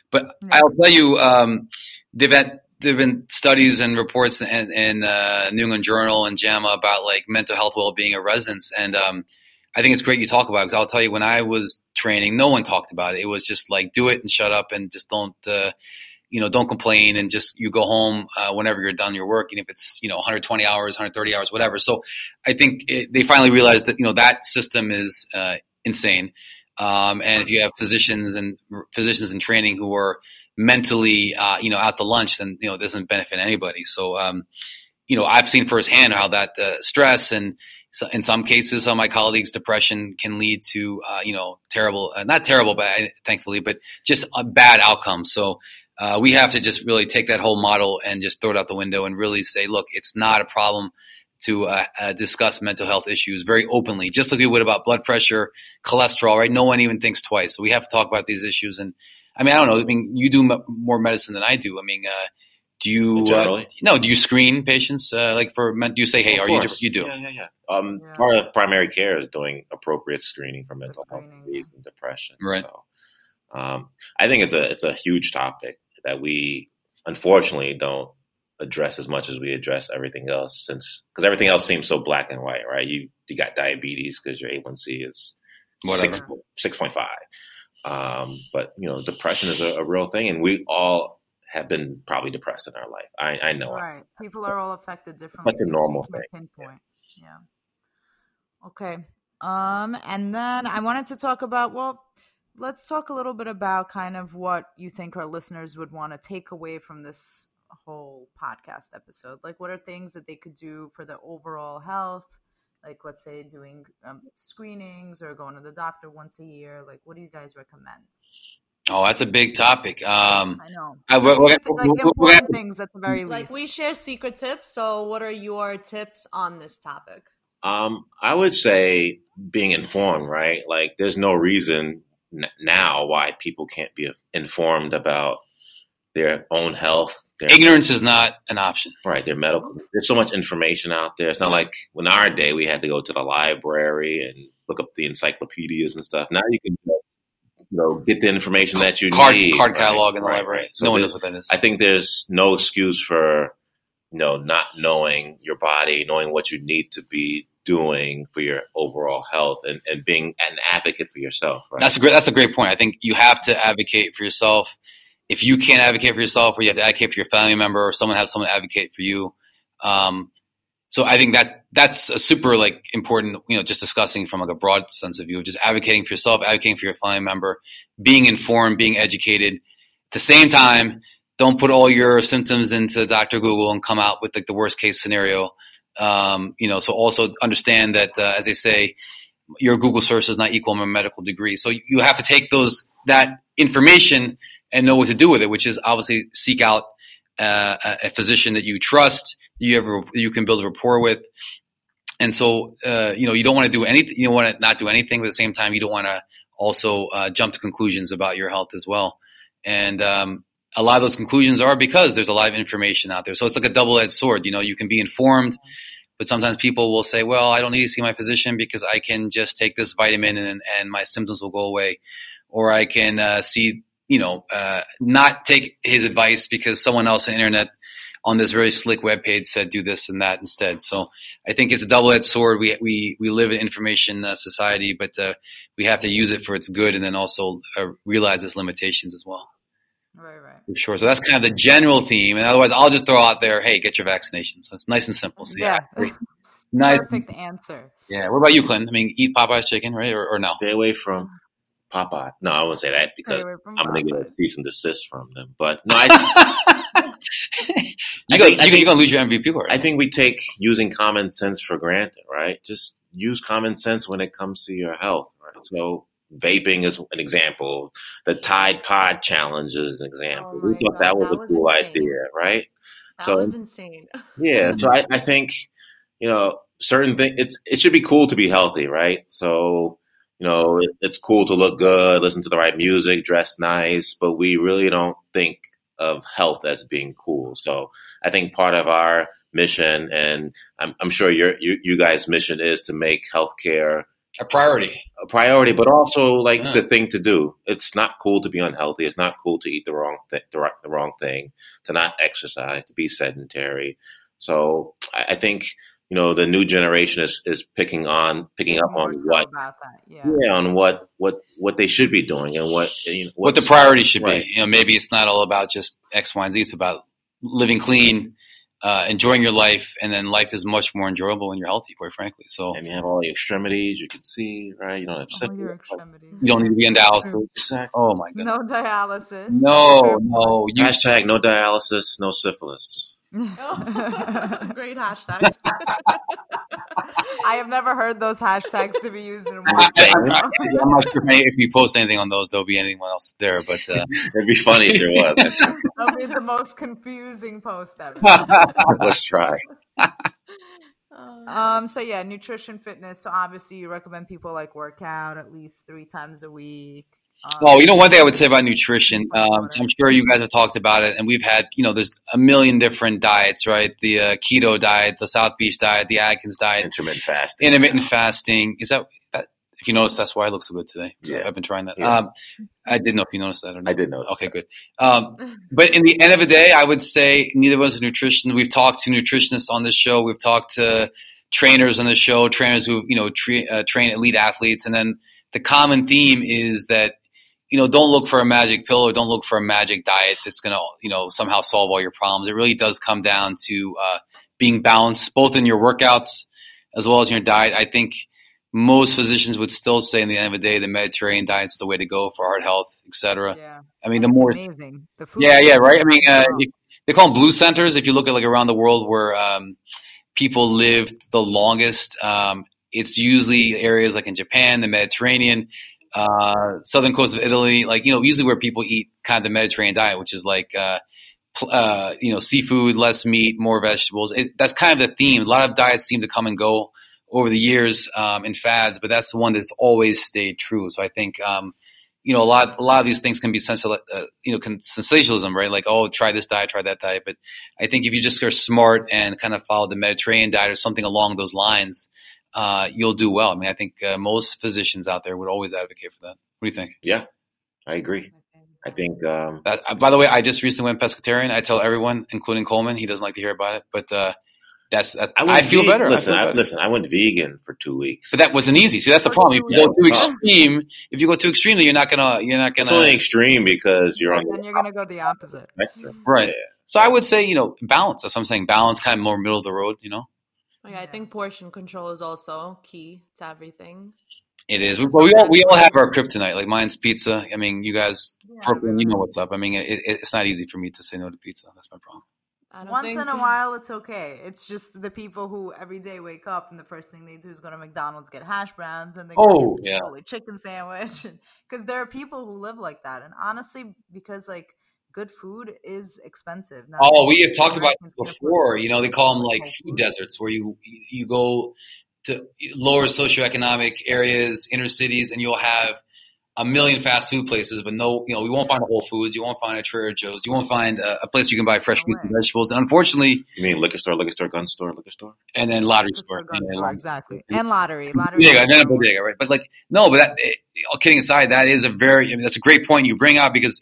But I'll tell you, um, they've had, there've been studies and reports in, in uh, New England Journal and JAMA about like mental health well-being of residents. And, um, I think it's great you talk about it because I'll tell you when I was training, no one talked about it. It was just like, do it and shut up and just don't, uh, you know, don't complain and just you go home uh, whenever you're done your work, and if it's you know 120 hours, 130 hours, whatever. So I think it, they finally realized that you know that system is uh, insane. Um, and if you have physicians and physicians in training who are mentally, uh, you know, out to lunch, then you know it doesn't benefit anybody. So, um, you know, I've seen firsthand how that uh, stress and so in some cases, some of my colleagues' depression can lead to, uh, you know, terrible, uh, not terrible, but thankfully, but just bad outcomes. So uh, we have to just really take that whole model and just throw it out the window and really say, look, it's not a problem to uh, uh, discuss mental health issues very openly, just like we would about blood pressure, cholesterol, right? No one even thinks twice. So we have to talk about these issues. And I mean, I don't know. I mean, you do m- more medicine than I do. I mean, uh, do you uh, no? Do you screen patients uh, like for? Do you say, "Hey, of are course. you?" You do. Yeah, yeah, yeah. Um, yeah. Part of primary care is doing appropriate screening for mental health disease and depression. Right. So, um, I think it's a it's a huge topic that we unfortunately don't address as much as we address everything else since because everything else seems so black and white right? You you got diabetes because your a1c is Whatever. 6, 6.5 um, but you know depression is a, a, real thing and we all have been probably depressed in our life. I, I know. Right. People are all affected differently like a normal thing. pinpoint. Yeah. yeah. Okay. Um and then i wanted to talk about well let's talk a little bit about kind of what you think our listeners would want to take away from this whole podcast episode. Like, what are things that they could do for the overall health? Like, let's say doing um, screenings or going to the doctor once a year. Like, what do you guys recommend? Oh, that's a big topic. Um, I know. I, we're, we're, like we're, important things at the very least. Like we share secret tips. So, what are your tips on this topic? Um, I would say being informed, right? Like, there's no reason now why people can't be informed about their own health. Their, Ignorance is not an option. Right. Their medical. There's so much information out there. It's not like when our day we had to go to the library and look up the encyclopedias and stuff. Now you can you know get the information that you card, need. Card catalog right, in the right, library. Right. So no one knows what that is. I think there's no excuse for you know not knowing your body, knowing what you need to be doing for your overall health and, and being an advocate for yourself. Right? That's a great that's a great point. I think you have to advocate for yourself. If you can't advocate for yourself, or you have to advocate for your family member, or someone has someone advocate for you. Um, so I think that that's a super like important, you know, just discussing from like a broad sense of view, just advocating for yourself, advocating for your family member, being informed, being educated. At the same time, don't put all your symptoms into Dr. Google and come out with like the worst case scenario. Um, you know, so also understand that, uh, as they say, your Google search does not equal a medical degree. So you have to take those that information and know what to do with it, which is obviously seek out uh, a physician that you trust, you ever you can build a rapport with, and so uh, you know you don't want to do anything. You want to not do anything, but at the same time, you don't want to also uh, jump to conclusions about your health as well. And um, a lot of those conclusions are because there's a lot of information out there. So it's like a double edged sword. You know, you can be informed, but sometimes people will say, well, I don't need to see my physician because I can just take this vitamin and, and my symptoms will go away. Or I can uh, see, you know, uh, not take his advice because someone else on the internet on this very slick web page said do this and that instead. So I think it's a double edged sword. We, we, we live in information uh, society, but uh, we have to use it for its good and then also uh, realize its limitations as well. Right, right. For sure. So that's kind of the general theme. And otherwise, I'll just throw out there, hey, get your vaccination. So it's nice and simple. So yeah. yeah. nice. Perfect answer. Yeah. What about you, Clint? I mean, eat Popeye's chicken, right? Or, or no? Stay away from Popeye. No, I wouldn't say that because I'm going to get a cease and desist from them. But no, I. you go, you're going to lose your MVP award. I think we take using common sense for granted, right? Just use common sense when it comes to your health, right? So vaping is an example. The Tide Pod challenge is an example. Oh we thought God, that was that a was cool insane. idea, right? That so, was insane. yeah, so I, I think you know certain things. It's it should be cool to be healthy, right? So you know it, it's cool to look good, listen to the right music, dress nice, but we really don't think of health as being cool. So I think part of our mission, and I'm, I'm sure your you, you guys' mission is to make healthcare a priority. a priority, but also like Yeah. the thing to do. It's not cool to be unhealthy. It's not cool to eat the wrong th- the, wrong thing, to not exercise, to be sedentary. So I, I think you know the new generation is is picking on picking up on what about that. Yeah. yeah on what what what they should be doing and what you know, What the priority should right. be. You know, maybe it's not all about just X, Y, and Z. It's about living clean, uh, enjoying your life, and then life is much more enjoyable when you're healthy. Quite frankly, so And you have all the extremities you can see, right? You don't have All symptoms. your extremities. you don't need to be on dialysis. Exactly. Oh my god, No dialysis. No, no. You, Hashtag no dialysis, no syphilis. Great hashtags. I have never heard those hashtags to be used in a I, more am not sure if, any- if we post anything on those, there'll be anyone else there. But uh, It'd be funny if there was. That'll be the most confusing post ever. Let's try. Um, so yeah, nutrition, fitness. So obviously, you recommend people like work out at least three times a week. Um, Well, you know, one thing I would say about nutrition, um, so I'm sure you guys have talked about it, and we've had, you know, there's a million different diets, right? The uh, keto diet, the South Beach diet, the Atkins diet, Intermittent fasting. intermittent fasting. Is that, that if you notice, that's why I look so good today. So Yeah. I've been trying that. Yeah. Um, I didn't know if you noticed that or not. I did know. Okay, good. Um, but in the end of the day, I would say neither of us are nutrition. We've talked to nutritionists on this show. We've talked to trainers on the show, trainers who you know tra- uh, train elite athletes, and then the common theme is that you know don't look for a magic pill or don't look for a magic diet that's going to you know somehow solve all your problems. It really does come down to uh, being balanced, both in your workouts as well as your diet. I think most physicians would still say, in the end of the day, the Mediterranean diet's the way to go for heart health, etc. Yeah, I mean, the more amazing. The food yeah, yeah, right. I mean, uh, they call them blue centers. If you look at like around the world where um, people lived the longest, um, it's usually areas like in Japan, the Mediterranean, uh, southern coast of Italy. Like you know, usually where people eat kind of the Mediterranean diet, which is like uh, uh, you know seafood, less meat, more vegetables. It, that's kind of the theme. A lot of diets seem to come and go over the years um, in fads, but that's the one that's always stayed true. So I think. Um, you know, a lot, a lot of these things can be sensational, uh, you know, con- sensationalism, right? Like, oh, try this diet, try that diet. But I think if you just are smart and kind of follow the Mediterranean diet or something along those lines, uh, you'll do well. I mean, I think uh, most physicians out there would always advocate for that. What do you think? Yeah, I agree. I think um, uh, by the way, I just recently went pescatarian. I tell everyone, including Coleman, he doesn't like to hear about it, but uh, that's, that's I, went feel ve- better. Listen, I feel I, listen. I went vegan for two weeks. But that wasn't easy. See, that's the problem. If you go too extreme, if you go too extreme, you're not gonna, you're not gonna. it's only extreme because you're on then the you're gonna go the opposite. Mm-hmm. Right. Yeah. So I would say, you know, balance. That's what I'm saying. Balance, kind of more middle of the road. You know. Oh, yeah, I think portion control is also key to everything. It is. We, well, we all we all have our kryptonite. Like mine's pizza. I mean, you guys, Yeah, Brooklyn, you know what's up. I mean, it, it, it's not easy for me to say no to pizza. That's my problem. I don't Once think in a while, it's okay. It's just the people who every day wake up and the first thing they do is go to McDonald's, get hash browns, and they Oh, get yeah. a chicken sandwich. Because there are people who live like that, and honestly, because like good food is expensive. Not Oh, we have talked about Americans this before. You know, they call them like food deserts, where you you go to lower socioeconomic areas, inner cities, and you'll have a million fast food places, but no, you know, we won't find a Whole Foods, you won't find a Trader Joe's, you won't find a, a place you can buy fresh No fruits and vegetables, and unfortunately, You mean liquor store, liquor store, gun store, liquor store? and then lottery Good store, for and then store, like- exactly, and lottery, lottery. bodega, and then a bodega, right? But like, no, but that, eh, all kidding aside, that is a very, I mean, that's a great point you bring up because,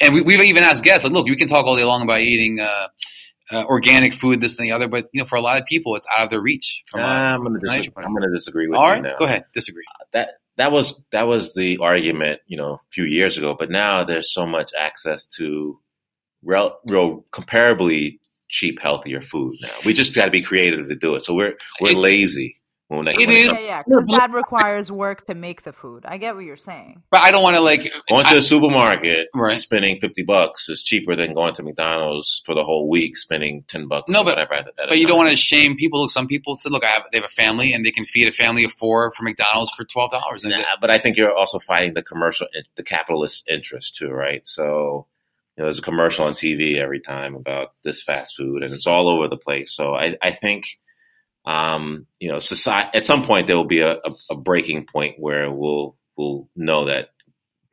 and we, we've even asked guests, like, look, we can talk all day long about eating uh, uh, organic food, this and the other, but you know, for a lot of people, it's out of their reach. From a- I'm gonna from a dis- financial point of I'm gonna disagree with all you right, now. go ahead, disagree. That that was that was the argument, you know, a few years ago. But now there's so much access to real, real comparably cheap, healthier food. Now we just got to be creative to do it. So we're we're lazy when that it when is- comes- Yeah, yeah. No, 'cause that requires work to make the food. I get what you're saying. But I don't want to like, Going to I- the supermarket, Right. spending fifty bucks is cheaper than going to McDonald's for the whole week, spending ten bucks. No, or but- whatever at, at but you don't want to shame people. Look, some people said, look, I have, they have a family and they can feed a family of four for McDonald's for twelve dollars. And Nah, but I think you're also fighting the commercial, the capitalist interest too, right? So, you know, there's a commercial on TV every time about this fast food, and it's all over the place. So, I, I think, um, you know, society at some point there will be a, a, a breaking point where we'll we'll know that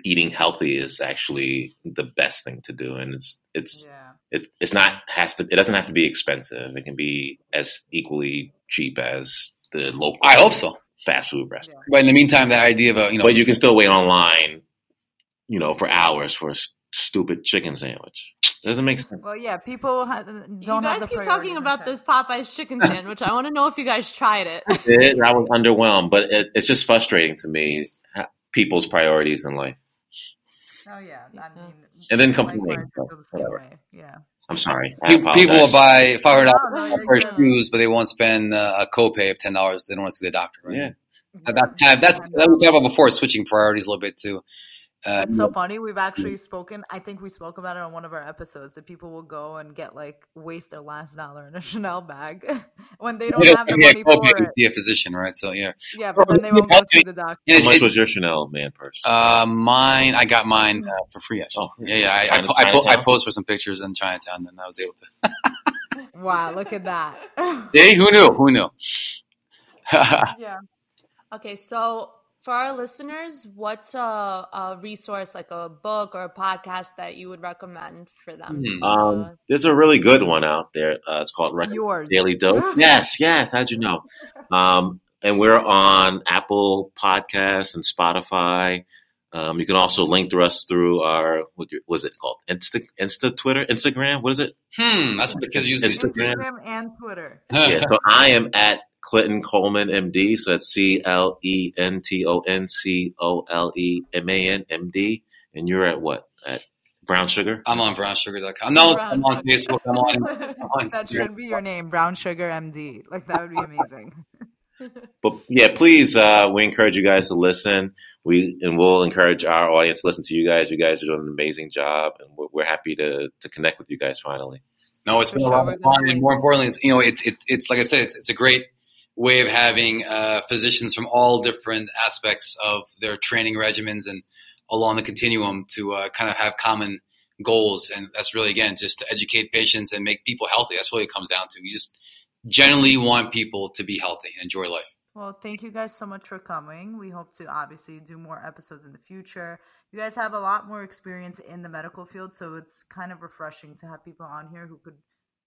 eating healthy is actually the best thing to do, and it's it's Yeah. it, it's not has to it doesn't have to be expensive. It can be as equally cheap as the local. I hope so. Fast food restaurant, But in the meantime, the idea of a you know, but you can still wait online, you know, for hours for a stupid chicken sandwich. Doesn't make sense. Well, yeah, people ha- don't you have guys the keep priorities talking about this Popeye's chicken sandwich. I want to know if you guys tried it. It, I was underwhelmed, but it, it's just frustrating to me people's priorities in life. Oh yeah, I mean, And then likewise, complain, I feel the whatever. Yeah. I'm sorry. I people will buy five hundred No, no, dollars you're for shoes, but they won't spend uh, a copay of ten dollars. They don't want to see the doctor. Right? Yeah. That- that's that's I that we talked about before, switching priorities a little bit too. Uh, That's so funny. We've actually spoken. I think we spoke about it on one of our episodes that people will go and get like waste their last dollar in a Chanel bag when they don't they have the don't get money for to it. see a physician, right? So yeah, Yeah, but then they won't go see the doctor. How much was your Chanel man purse? Uh, mine, I got mine uh, for free actually. Oh, yeah, yeah. I, I, po- I, po- I posed for some pictures in Chinatown, and I was able to. Wow, look at that. hey, who knew? Who knew? yeah. Okay, so for our listeners, what's a, a resource like a book or a podcast that you would recommend for them? Hmm. Um, there's a really good one out there. Uh, it's called Rec- Yours. Daily Dose. yes, yes. How'd you know? Um, and we're on Apple Podcasts and Spotify. Um, you can also link to us through our what was it called? Insta, Insta, Twitter, Instagram. What is it? Hmm, that's because you use. Instagram. Instagram and Twitter. yeah. So I am at Clenton Coleman, MD. So that's C L E N T O N C O L E M A N M D. And you're at what? At Brown Sugar. I'm on brownsugar.com. No, Brown I'm on Sugar. Facebook. I'm on, I'm on That should be your name, Brown Sugar MD. Like that would be amazing. But yeah, please, uh, we encourage you guys to listen. We and we'll encourage our audience to listen to you guys. You guys are doing an amazing job, and we're, we're happy to to connect with you guys finally. No, it's For been a sure, lot of fun, and more importantly, it's, you know, it's it, it's like I said, it's it's a great way of having uh, physicians from all different aspects of their training regimens and along the continuum to uh, kind of have common goals, and that's really again just to educate patients and make people healthy. That's what it comes down to. You just generally want people to be healthy and enjoy life. Well, thank you guys so much for coming. We hope to obviously do more episodes in the future. You guys have a lot more experience in the medical field, so it's kind of refreshing to have people on here who could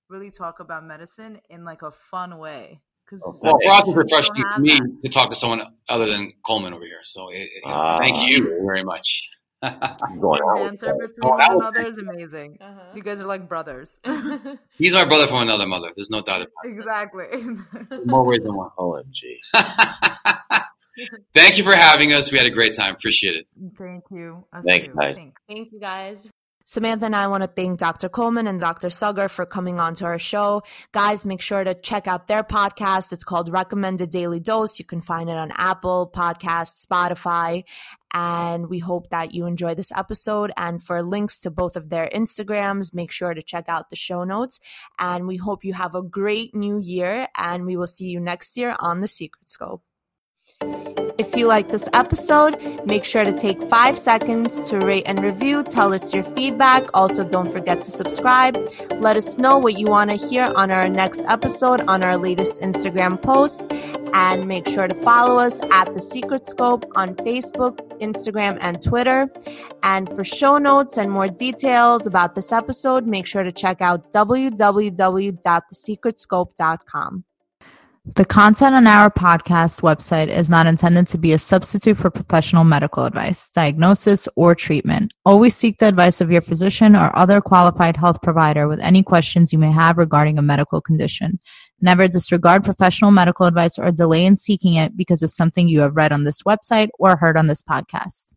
really talk about medicine in like a fun way. Because Well, for us, it's refreshing for me to talk to someone other than Coleman over here. So, it, it- Ah. thank you very much. Going Your out with banter that. between Going one out with another is amazing. Uh-huh. You guys are like brothers. He's my brother from another mother. There's no doubt about it. exactly. More ways than one. OMG. Thank you for having us. We had a great time. Appreciate it. Thank you. Us Thank you, too. guys. Thank you guys. Samantha and I want to thank Dr. Coleman and Dr. Sagar for coming on to our show. Guys, make sure to check out their podcast. It's called Recommended Daily Dose. You can find it on Apple Podcasts, Spotify. And we hope that you enjoy this episode. And for links to both of their Instagrams, make sure to check out the show notes. And we hope you have a great new year. And we will see you next year on The Secret Scope. If you like this episode, make sure to take five seconds to rate and review. Tell us your feedback. Also, don't forget to subscribe. Let us know what you want to hear on our next episode on our latest Instagram post. And make sure to follow us at The Secret Scope on Facebook, Instagram, and Twitter. And for show notes and more details about this episode, make sure to check out www.thesecretscope.com. The content on our podcast website is not intended to be a substitute for professional medical advice, diagnosis, or treatment. Always seek the advice of your physician or other qualified health provider with any questions you may have regarding a medical condition. Never disregard professional medical advice or delay in seeking it because of something you have read on this website or heard on this podcast.